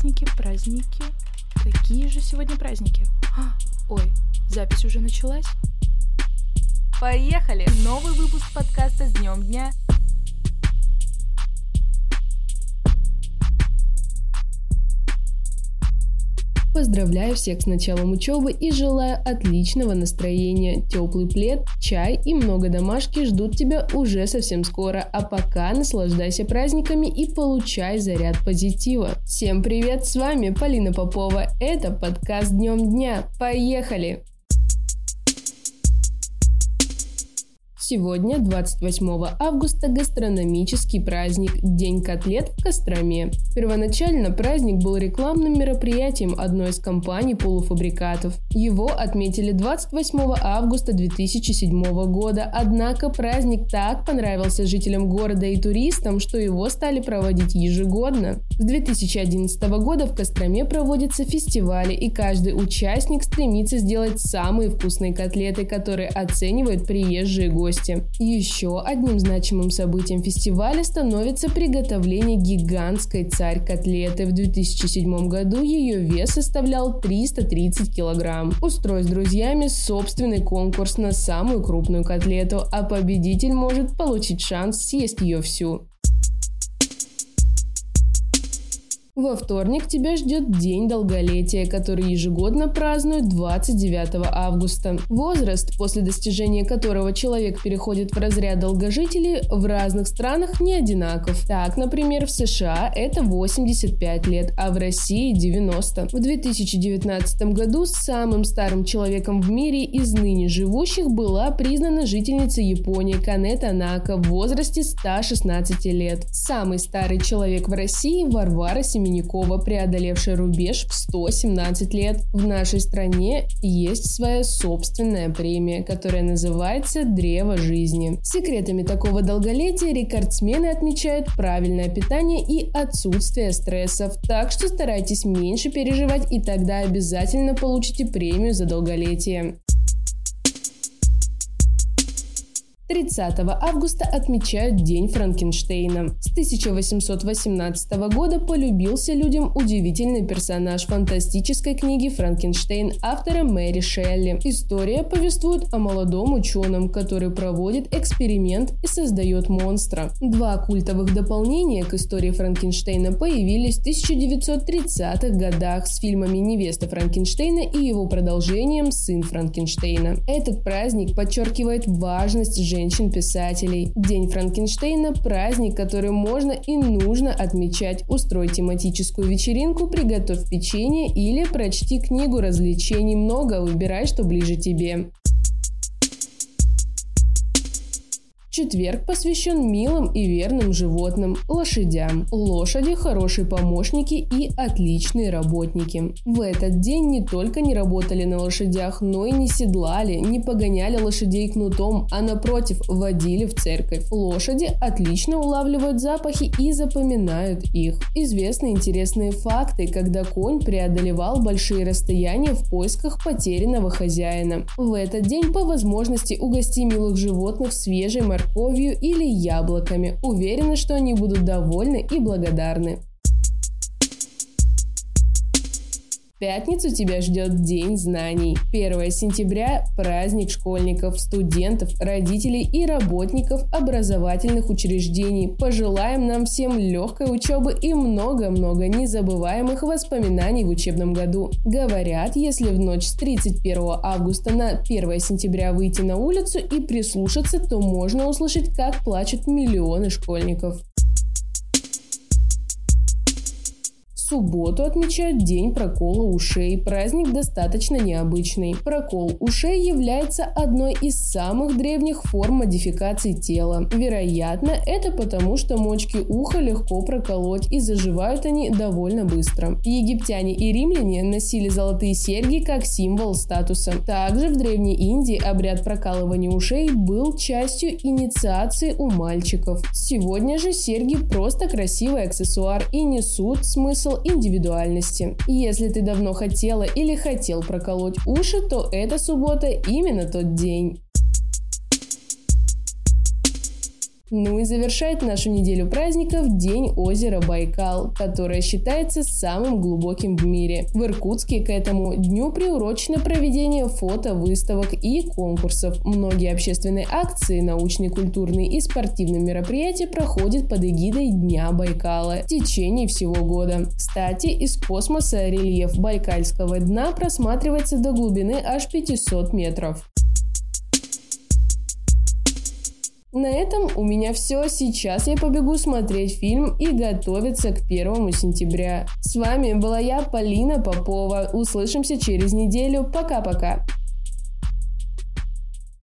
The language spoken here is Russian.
праздники, праздники. Какие же сегодня праздники? А, ой, запись уже началась. Поехали! Новый выпуск подкаста с днем дня. Поздравляю всех с началом учебы и желаю отличного настроения. Теплый плед, чай и много домашки ждут тебя уже совсем скоро. А пока наслаждайся праздниками и получай заряд позитива. Всем привет, с вами Полина Попова. Это подкаст Днем Дня. Поехали! Сегодня, 28 августа, гастрономический праздник – День котлет в Костроме. Первоначально праздник был рекламным мероприятием одной из компаний полуфабрикатов. Его отметили 28 августа 2007 года, однако праздник так понравился жителям города и туристам, что его стали проводить ежегодно. С 2011 года в Костроме проводятся фестивали, и каждый участник стремится сделать самые вкусные котлеты, которые оценивают приезжие гости гости. Еще одним значимым событием фестиваля становится приготовление гигантской царь-котлеты. В 2007 году ее вес составлял 330 килограмм. Устрой с друзьями собственный конкурс на самую крупную котлету, а победитель может получить шанс съесть ее всю. Во вторник тебя ждет День долголетия, который ежегодно празднуют 29 августа. Возраст, после достижения которого человек переходит в разряд долгожителей, в разных странах не одинаков. Так, например, в США это 85 лет, а в России 90. В 2019 году самым старым человеком в мире из ныне живущих была признана жительница Японии Канета Нака в возрасте 116 лет. Самый старый человек в России Варвара Семеновна Семенякова, преодолевшая рубеж в 117 лет. В нашей стране есть своя собственная премия, которая называется «Древо жизни». Секретами такого долголетия рекордсмены отмечают правильное питание и отсутствие стрессов. Так что старайтесь меньше переживать, и тогда обязательно получите премию за долголетие. 30 августа отмечают День Франкенштейна. С 1818 года полюбился людям удивительный персонаж фантастической книги «Франкенштейн» автора Мэри Шелли. История повествует о молодом ученом, который проводит эксперимент и создает монстра. Два культовых дополнения к истории Франкенштейна появились в 1930-х годах с фильмами «Невеста Франкенштейна» и его продолжением «Сын Франкенштейна». Этот праздник подчеркивает важность женщин женщин-писателей. День Франкенштейна – праздник, который можно и нужно отмечать. Устрой тематическую вечеринку, приготовь печенье или прочти книгу развлечений много, выбирай, что ближе тебе. Четверг посвящен милым и верным животным – лошадям. Лошади – хорошие помощники и отличные работники. В этот день не только не работали на лошадях, но и не седлали, не погоняли лошадей кнутом, а напротив водили в церковь. Лошади отлично улавливают запахи и запоминают их. Известны интересные факты, когда конь преодолевал большие расстояния в поисках потерянного хозяина. В этот день по возможности угости милых животных свежей морковью морковью или яблоками. Уверена, что они будут довольны и благодарны. Пятницу тебя ждет День знаний. 1 сентября – праздник школьников, студентов, родителей и работников образовательных учреждений. Пожелаем нам всем легкой учебы и много-много незабываемых воспоминаний в учебном году. Говорят, если в ночь с 31 августа на 1 сентября выйти на улицу и прислушаться, то можно услышать, как плачут миллионы школьников. Субботу отмечают День прокола ушей. Праздник достаточно необычный. Прокол ушей является одной из самых древних форм модификации тела. Вероятно, это потому, что мочки уха легко проколоть и заживают они довольно быстро. Египтяне и римляне носили золотые серьги как символ статуса. Также в Древней Индии обряд прокалывания ушей был частью инициации у мальчиков. Сегодня же серьги просто красивый аксессуар и несут смысл индивидуальности. Если ты давно хотела или хотел проколоть уши, то эта суббота именно тот день. Ну и завершает нашу неделю праздников День озера Байкал, которое считается самым глубоким в мире. В Иркутске к этому дню приурочено проведение фото, выставок и конкурсов. Многие общественные акции, научные, культурные и спортивные мероприятия проходят под эгидой Дня Байкала в течение всего года. Кстати, из космоса рельеф Байкальского дна просматривается до глубины аж 500 метров. На этом у меня все. Сейчас я побегу смотреть фильм и готовиться к первому сентября. С вами была я, Полина Попова. Услышимся через неделю. Пока-пока.